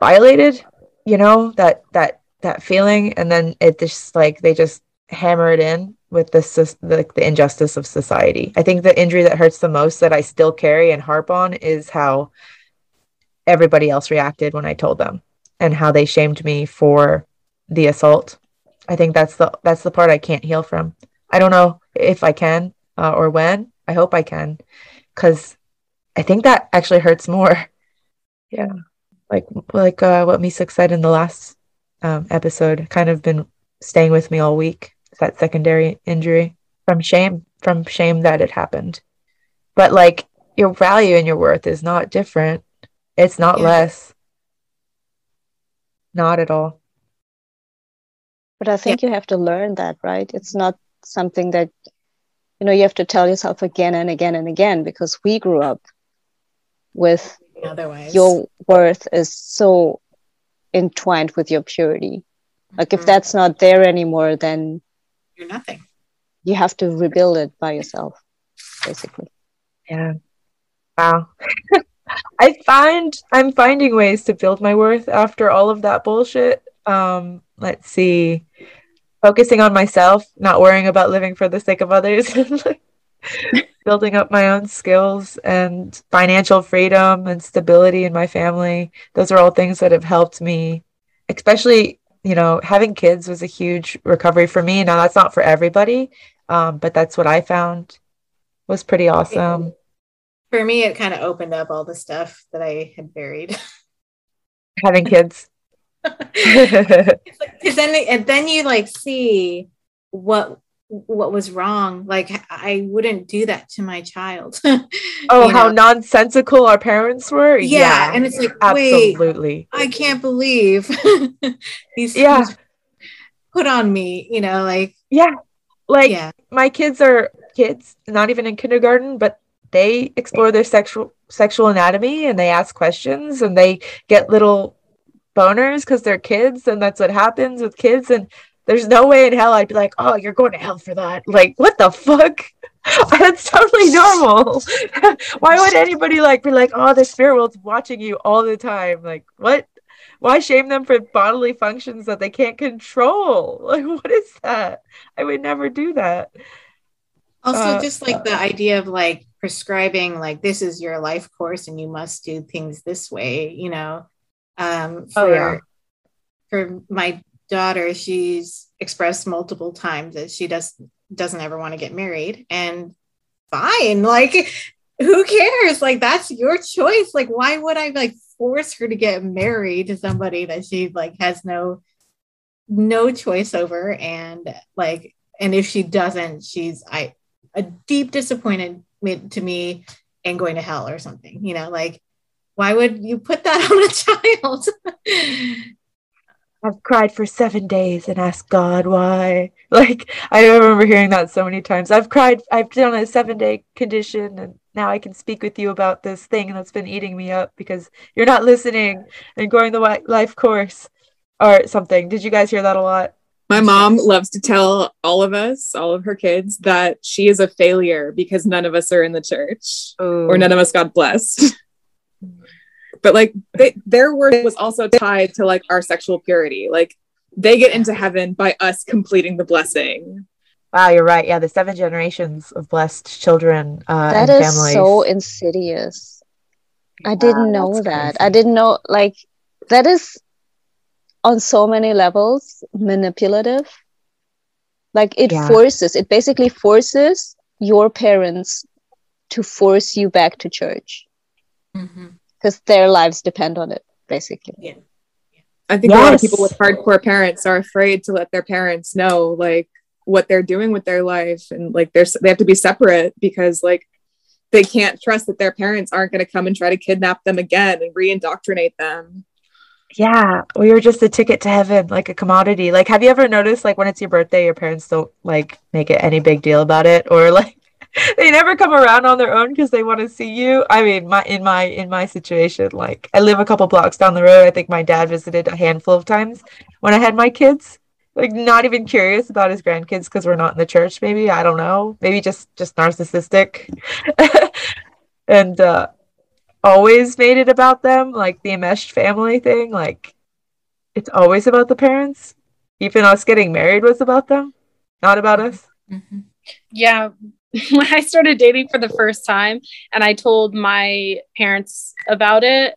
violated you know that that that feeling. And then it just like they just hammer it in with the like the injustice of society. I think the injury that hurts the most that i still carry and harp on is how everybody else reacted when i told them and how they shamed me for the assault. I think that's the that's the part i can't heal from. I don't know if i can uh, or when. I hope i can because i think that actually hurts more yeah. Like like uh, what Misak said in the last um, episode kind of been staying with me all week that secondary injury from shame from shame that it happened. But like your value and your worth is not different. It's not yeah. less. Not at all. But i think yeah. you have to learn that right? It's not something that you know you have to tell yourself again and again and again because we grew up with otherwise. Your worth is so entwined with your purity. Like mm-hmm. if that's not there anymore then you're nothing. you have to rebuild it by yourself basically. Yeah. Wow. (laughs) I find i'm finding ways to build my worth after all of that bullshit. Um let's see. Focusing on myself not worrying about living for the sake of others (laughs) (laughs) building up my own skills and financial freedom and stability in my family. Those are all things that have helped me, especially, you know, having kids was a huge recovery for me. Now, that's not for everybody, um, but that's what I found was pretty awesome. For me, it kind of opened up all the stuff that I had buried. (laughs) having kids. (laughs) Because then, and then you like see what what was wrong like i wouldn't do that to my child (laughs) oh how know? nonsensical our parents were yeah, yeah. and it's like absolutely i can't believe (laughs) these yeah things put on me you know like yeah like yeah. my kids are kids not even in kindergarten but they explore their sexual sexual anatomy and they ask questions and they get little boners because they're kids and that's what happens with kids and there's no way in hell I'd be like, oh, you're going to hell for that. Like, what the fuck? (laughs) That's totally normal. (laughs) Why would anybody like be like, oh, the spirit world's watching you all the time? Like, what? Why shame them for bodily functions that they can't control? (laughs) Like, what is that? I would never do that. Also, uh, just like the idea of like prescribing, like, this is your life course and you must do things this way, you know. Um, for, oh, yeah. for my daughter, she's expressed multiple times that she does doesn't ever want to get married, and fine, (laughs) like who cares? Like that's your choice. Like why would I like force her to get married to somebody that she like has no no choice over and like and if she doesn't she's i a deep disappointment to me and going to hell or something you know like why would you put that (laughs) on a child (laughs) I've cried for seven days and asked God why. (laughs) Like I remember hearing that so many times. I've cried. I've been on a seven day condition, and now I can speak with you about this thing that's been eating me up because you're not listening and going the life course or something. Did you guys hear that a lot? My mom loves to tell all of us, all of her kids, that she is a failure because none of us are in the church Ooh. or none of us got blessed. (laughs) but like they, their word was also tied to like our sexual purity. Like they get into heaven by us completing the blessing. Wow you're right. Yeah the seven generations of blessed children uh that is families. so insidious. I didn't know that. crazy. i didn't know like that is on so many levels manipulative. Like it yeah. forces it basically forces your parents to force you back to church. Mm-hmm because their lives depend on it, basically. Yeah. I think yes. a lot of people with hardcore parents are afraid to let their parents know like what they're doing with their life and like they're they have to be separate because like they can't trust that their parents aren't going to come and try to kidnap them again and re-indoctrinate them. Yeah, we were just a ticket to heaven, like a commodity. Like, have you ever noticed, like, when it's your birthday, your parents don't like make it any big deal about it, or like (laughs) they never come around on their own because they want to see you. I mean, my in my in my situation, like I live a couple blocks down the road. I think my dad visited a handful of times when I had my kids. Like not even curious about his grandkids because we're not in the church. Maybe I don't know. Maybe just just narcissistic, (laughs) and uh, always made it about them, like the enmeshed family thing. Like it's always about the parents. Even us getting married was about them, not about us. Mm-hmm. Yeah, (laughs) when I started dating for the first time and I told my parents about it,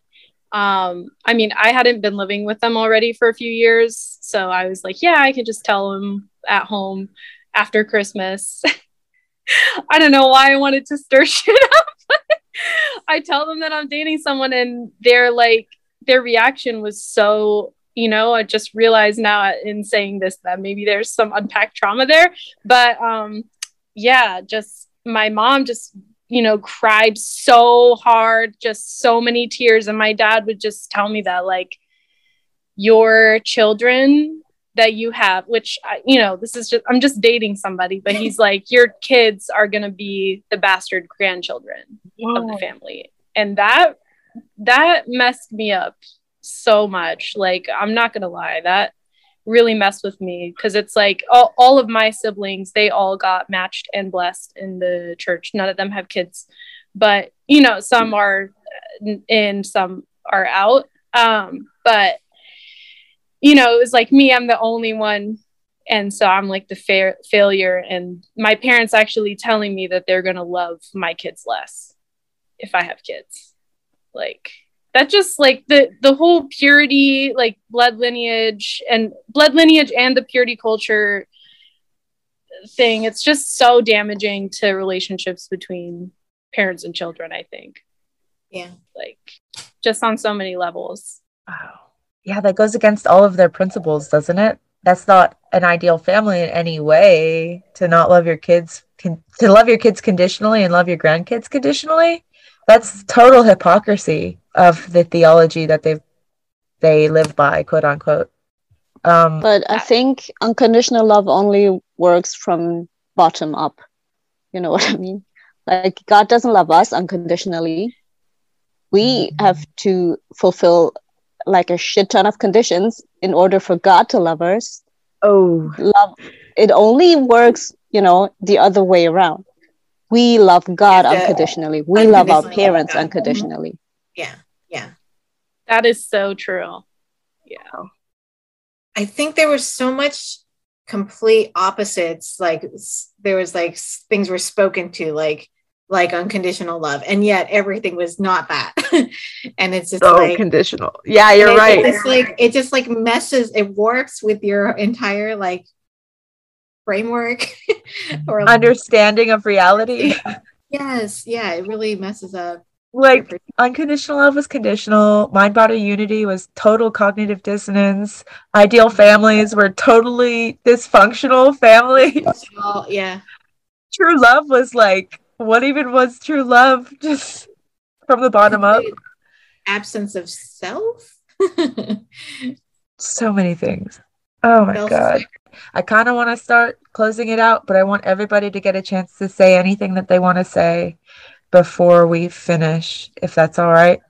um, I mean, I hadn't been living with them already for a few years. So I was like, yeah, I can just tell them at home after Christmas. (laughs) I don't know why I wanted to stir (laughs) shit up. I tell them that I'm dating someone and they're like, their reaction was so you know i just realized now in saying this that maybe there's some unpacked trauma there but um yeah, just my mom just, you know, cried so hard, just so many tears. And my dad would just tell me that, like, your children that you have, which, you know, this is just, I'm just dating somebody, but he's (laughs) like, your kids are going to be the bastard grandchildren of the family. And that, that messed me up so much. Like, I'm not going to lie, that really messed with me because it's like all, all of my siblings they all got matched and blessed in the church. None of them have kids. But you know some are in some are out. Um but you know it was like me i'm the only one. And so i'm like the fair failure. And my parents actually telling me that they're going to love my kids less if i have kids. Like that just like the the whole purity like blood lineage and blood lineage and the purity culture thing it's just so damaging to relationships between parents and children i think. Yeah. Like just on so many levels. Wow. Yeah that goes against all of their principles doesn't it? That's not an ideal family in any way to not love your kids con- to love your kids conditionally and love your grandkids conditionally. That's total hypocrisy of the theology that they they live by, quote unquote. Um, but I think unconditional love only works from bottom up. You know (laughs) what I mean? Like God doesn't love us unconditionally. We have to fulfill like a shit ton of conditions in order for God to love us. Oh, love it only works, you know, the other way around. We love God unconditionally. We love our parents unconditionally. Mm-hmm. Yeah, yeah. That is so true. Yeah. I think there was so much complete opposites. Like there was like things were spoken to, like like unconditional love and yet everything was not that (laughs) and it's just so like conditional yeah you're it, right it's like it just like messes it warps with your entire like framework (laughs) or like, understanding of reality (laughs) yes yeah it really messes up like unconditional love was conditional. Mind body unity was total cognitive dissonance. Ideal families were totally dysfunctional (laughs) families. Yeah. True love was like what even was true love? (laughs) Just from the bottom up. Absence of self? So many things. Oh my self god. I kind of want to start closing it out but i want everybody to get a chance to say anything that they want to say before we finish if that's all right.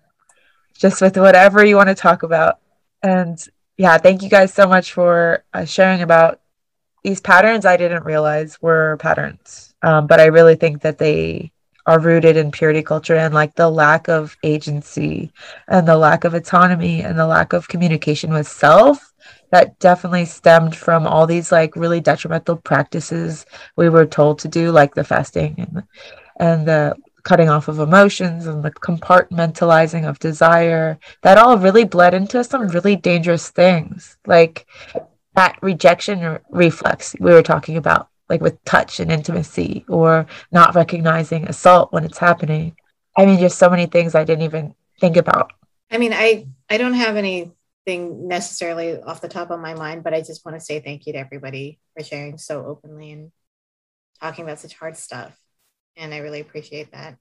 Just with whatever you want to talk about. And yeah thank you guys so much for uh, sharing about these patterns. I didn't realize were patterns. Um, but I really think that they are rooted in purity culture and like the lack of agency and the lack of autonomy and the lack of communication with self that definitely stemmed from all these like really detrimental practices we were told to do like the fasting and and the cutting off of emotions and the compartmentalizing of desire that all really bled into some really dangerous things like that rejection reflex we were talking about like with touch and intimacy or not recognizing assault when it's happening. I mean, just so many things I didn't even think about. I mean, I I don't have anything necessarily off the top of my mind, but I just want to say thank you to everybody for sharing so openly and talking about such hard stuff. And I really appreciate that.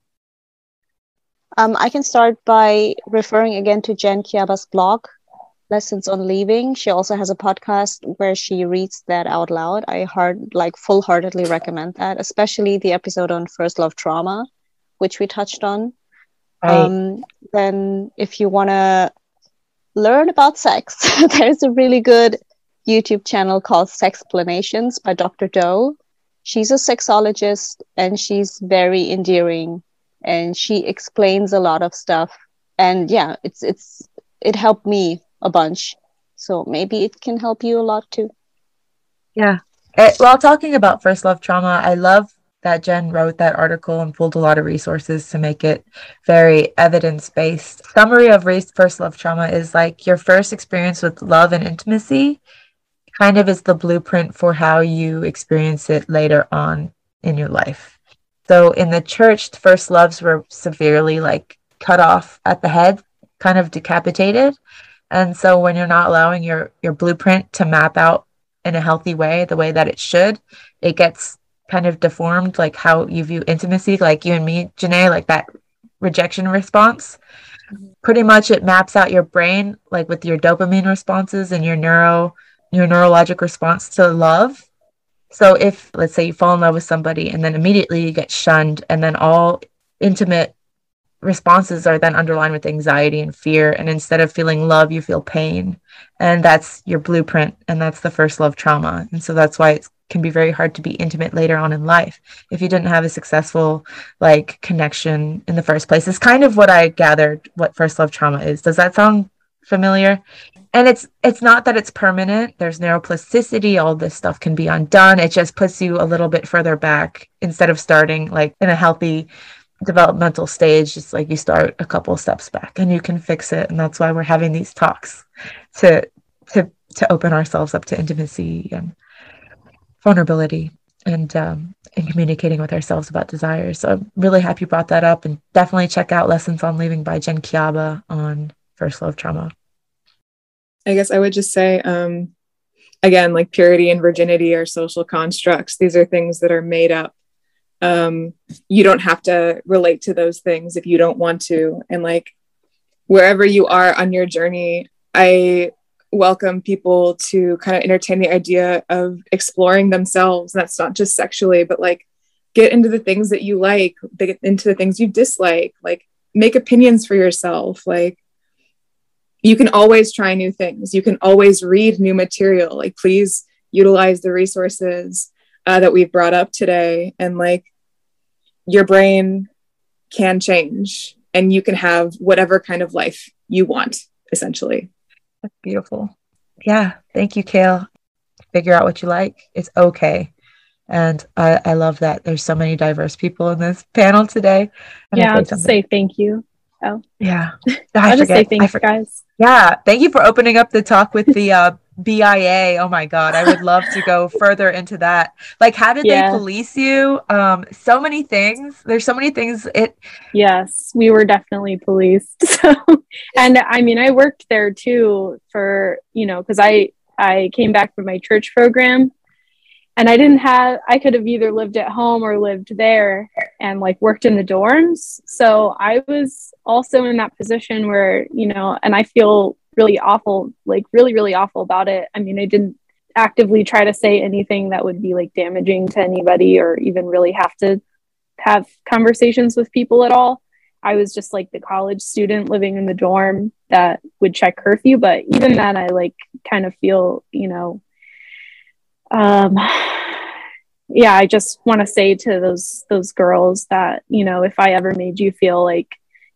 Um, I can start by referring again to Jen Kiaba's blog, lessons on leaving she also has a podcast where she reads that out loud i hard like full-heartedly recommend that especially the episode on first love trauma which we touched on right. um, then if you want to learn about sex (laughs) there's a really good youtube channel called sexplanations by dr doe she's a sexologist and she's very endearing and she explains a lot of stuff and yeah it's it's it helped me a bunch. So maybe it can help you a lot too. Yeah. It, eh, while talking about first love trauma, I love that Jen wrote that article and pulled a lot of resources to make it very evidence based. Summary of race first love trauma is like your first experience with love and intimacy kind of is the blueprint for how you experience it later on in your life. So in the church, the first loves were severely like cut off at the head, kind of decapitated. And so when you're not allowing your your blueprint to map out in a healthy way, the way that it should, it gets kind of deformed like how you view intimacy, like you and me, Janae, like that rejection response. Mm-hmm. Pretty much it maps out your brain like with your dopamine responses and your neuro your neurologic response to love. So if let's say you fall in love with somebody and then immediately you get shunned and then all intimate responses are then underlined with anxiety and fear. And instead of feeling love you feel pain. And that's your blueprint. And that's the first love trauma. And so that's why it can be very hard to be intimate later on in life. If you didn't have a successful like connection in the first place it's kind of what i gathered what first love trauma is. Does that sound familiar. And it's it's not that it's permanent. There's neuroplasticity. All this stuff can be undone. It just puts you a little bit further back instead of starting like in a healthy developmental stage it's like you start a couple steps back and you can fix it. And that's why we're having these talks to to to open ourselves up to intimacy and vulnerability and um, and communicating with ourselves about desires. So i'm really happy you brought that up and definitely check out lessons on leaving by jen kiaba on first love trauma. I guess i would just say um again like purity and virginity are social constructs. These are things that are made up. Um, you don't have to relate to those things if you don't want to. And like wherever you are on your journey i welcome people to kind of entertain the idea of exploring themselves. That's not just sexually but like get into the things that you like, get into the things you dislike, like make opinions for yourself. Like you can always try new things. You can always read new material. Like please utilize the resources uh, that we've brought up today. And like your brain can change and you can have whatever kind of life you want essentially. That's beautiful. Yeah. Thank you kale. Figure out what you like. It's okay. And I, I love that. There's so many diverse people in this panel today. yeah, I'll just say thank you. Oh, yeah. (laughs) I I'll just say thanks, guys. Yeah, thank you for opening up the talk with the uh, BIA. Oh my God, I would love to go (laughs) further into that. Like, how did yeah. they police you? Um, so many things. There's so many things. It. Yes, we were definitely policed. (laughs) So, and I mean, I worked there too for you know because I I came back from my church program and I didn't have I could have either lived at home or lived there and like worked in the dorms. So I was also in that position where, you know, and I feel really awful, like really, really awful about it. I mean, I didn't actively try to say anything that would be like damaging to anybody or even really have to have conversations with people at all. I was just like the college student living in the dorm that would check curfew. But even then, I like kind of feel, you know, um, yeah, I just want to say to those those girls that you know, if I ever made you feel like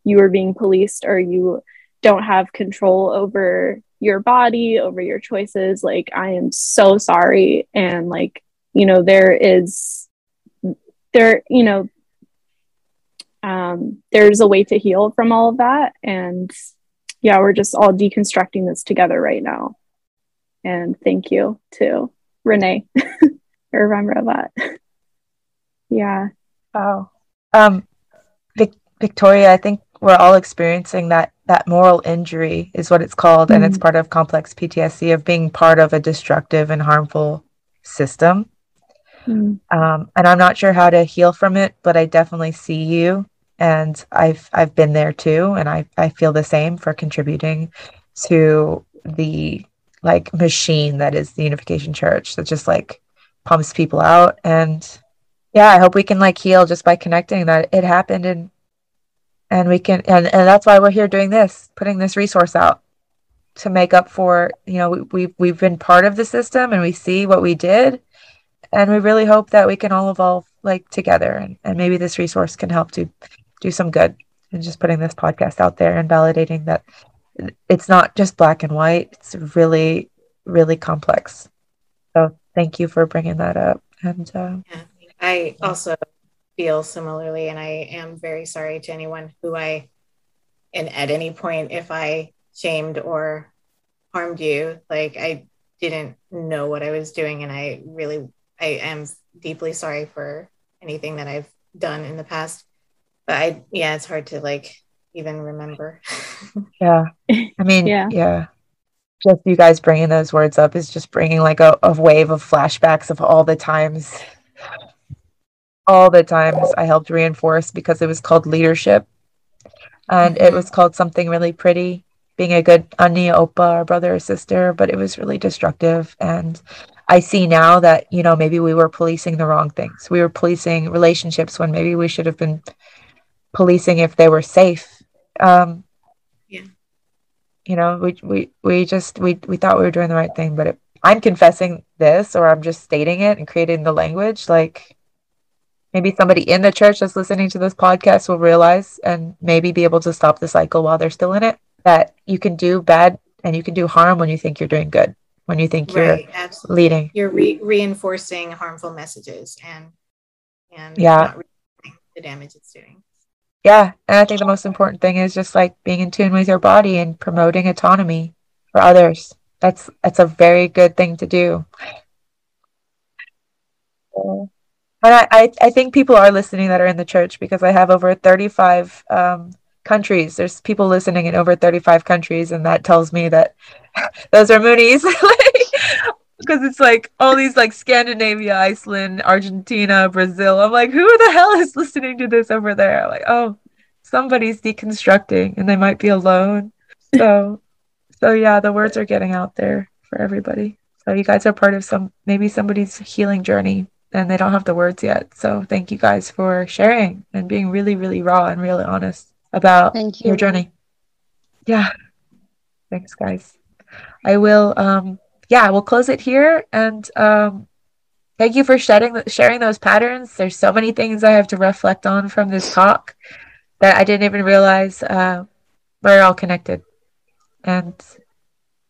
you were being policed or you don't have control over your body, over your choices, like I am so sorry, and like you know, there is there, you know, um, there's a way to heal from all of that, and yeah, we're just all deconstructing this together right now. And thank you too. Renee (laughs) or remember that. (laughs) yeah. Oh. Um, Vic- Victoria, I think we're all experiencing that that moral injury is what it's called, mm-hmm. and it's mm-hmm. part of complex PTSD of being part of a destructive and harmful system. Mm-hmm. Um, and I'm not sure how to heal from it, but I definitely see you, and I've I've been there too, and I I feel the same for contributing to the like machine that is the Unification Church that just like pumps people out. And yeah, I hope we can like heal just by connecting that it happened and and we can and, and that's why we're here doing this, putting this resource out to make up for, you know, we, we've we've been part of the system and we see what we did. And we really hope that we can all evolve like together and, and maybe this resource can help to do some good and just putting this podcast out there and validating that it's not just black and white. It's really really complex. So thank you for bringing that up. And uh, yeah, i also feel similarly and i am very sorry to anyone who i and at any point if i shamed or harmed you like i didn't know what i was doing and i really i am deeply sorry for anything that i've done in the past. But i yeah it's hard to like even remember. (laughs) yeah. I mean, yeah. yeah. Just you guys bringing those words up is just bringing like a, a wave of flashbacks of all the times, all the times I helped reinforce because it was called leadership. And mm-hmm. it was called something really pretty, being a good Anya Opa or brother or sister, but it was really destructive. And I see now that, you know, maybe we were policing the wrong things. We were policing relationships when maybe we should have been policing if they were safe um, yeah. You know, we we we just we we thought we were doing the right thing, but it, I'm confessing this, or I'm just stating it and creating the language. Like maybe somebody in the church that's listening to this podcast will realize and maybe be able to stop the cycle while they're still in it. That you can do bad and you can do harm when you think you're doing good. When you think you're leading, you're re- reinforcing harmful messages and and yeah, the damage it's doing yeah and i think the most important thing is just like being in tune with your body and promoting autonomy for others that's that's a very good thing to do and I, I, I think people are listening that are in the church because I have over 35 um, countries. There's people listening in over 35 countries, and that tells me that (laughs) those are Moonies. (laughs) because it's like all these like Scandinavia, Iceland, Argentina, Brazil. I'm like, who the hell is listening to this over there? Like, oh, somebody's deconstructing and they might be alone. So so yeah, the words are getting out there for everybody. So you guys are part of some maybe somebody's healing journey and they don't have the words yet. So thank you guys for sharing and being really, really raw and really honest about you. your journey. Yeah. Thanks, guys. I will um yeah, we'll close it here and um thank you for sharing sharing those patterns. There's so many things I have to reflect on from this talk that I didn't even realize uh, we're all connected. And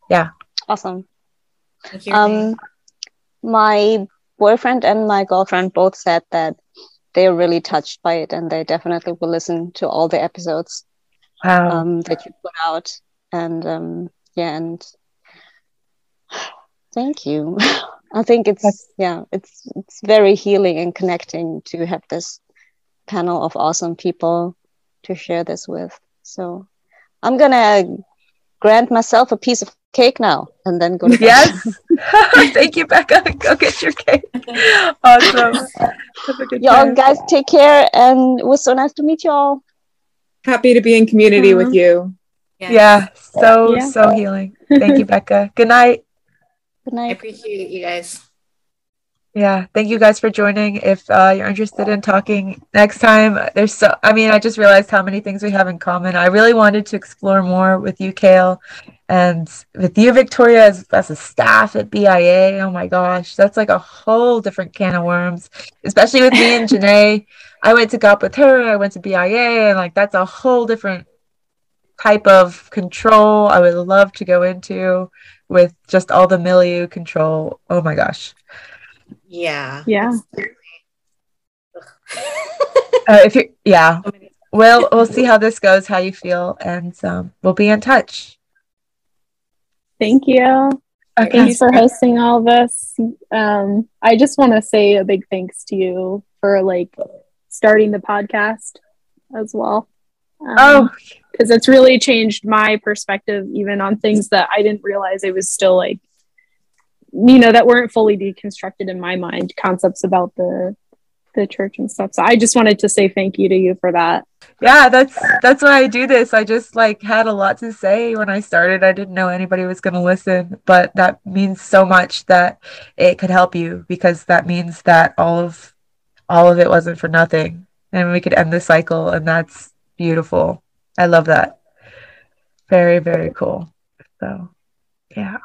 yeah. Awesome. Um, my boyfriend and my girlfriend both said that they're really touched by it and they definitely will listen to all the episodes wow. um, that you put out. And um, yeah, and thank you. (laughs) I think it's That's... yeah, it's it's very healing and connecting to have this panel of awesome people to share this with. So I'm gonna grant myself a piece of cake now and then go to bed. Yes. (laughs) (laughs) Thank you, Becca. Go get your cake. Awesome. y'all time. guys take care and it was so nice to meet y'all. Happy to be in community mm-hmm. with you. Yes. Yeah. So yeah. so healing. Thank you, Becca. Good night. Good night. I appreciate you guys. Yeah, thank you guys for joining. If uh, you're interested in talking next time, there's so, I mean, I just realized how many things we have in common. I really wanted to explore more with you, Kale, and with you, Victoria, as, as a staff at BIA. Oh my gosh, that's like a whole different can of worms, especially with me and Janae. I went to GOP with her, I went to BIA, and like that's a whole different type of control I would love to go into with just all the milieu control. Oh my gosh. Yeah. Yeah. (laughs) uh, if you yeah. We'll we'll see how this goes, how you feel, and um, we'll be in touch. Thank you. Okay. Thank you for hosting all of this. Um, I just want to say a big thanks to you for like starting the podcast as well. Um, oh, because it's really changed my perspective even on things that I didn't realize it was still like you know that weren't fully deconstructed in my mind concepts about the the church and stuff. So i just wanted to say thank you to you for that. Yeah that's that's why i do this. I just like had a lot to say when i started. I didn't know anybody was going to listen but that means so much that it could help you because that means that all of all of it wasn't for nothing. And we could end the cycle and that's beautiful. I love that. Very very cool. So yeah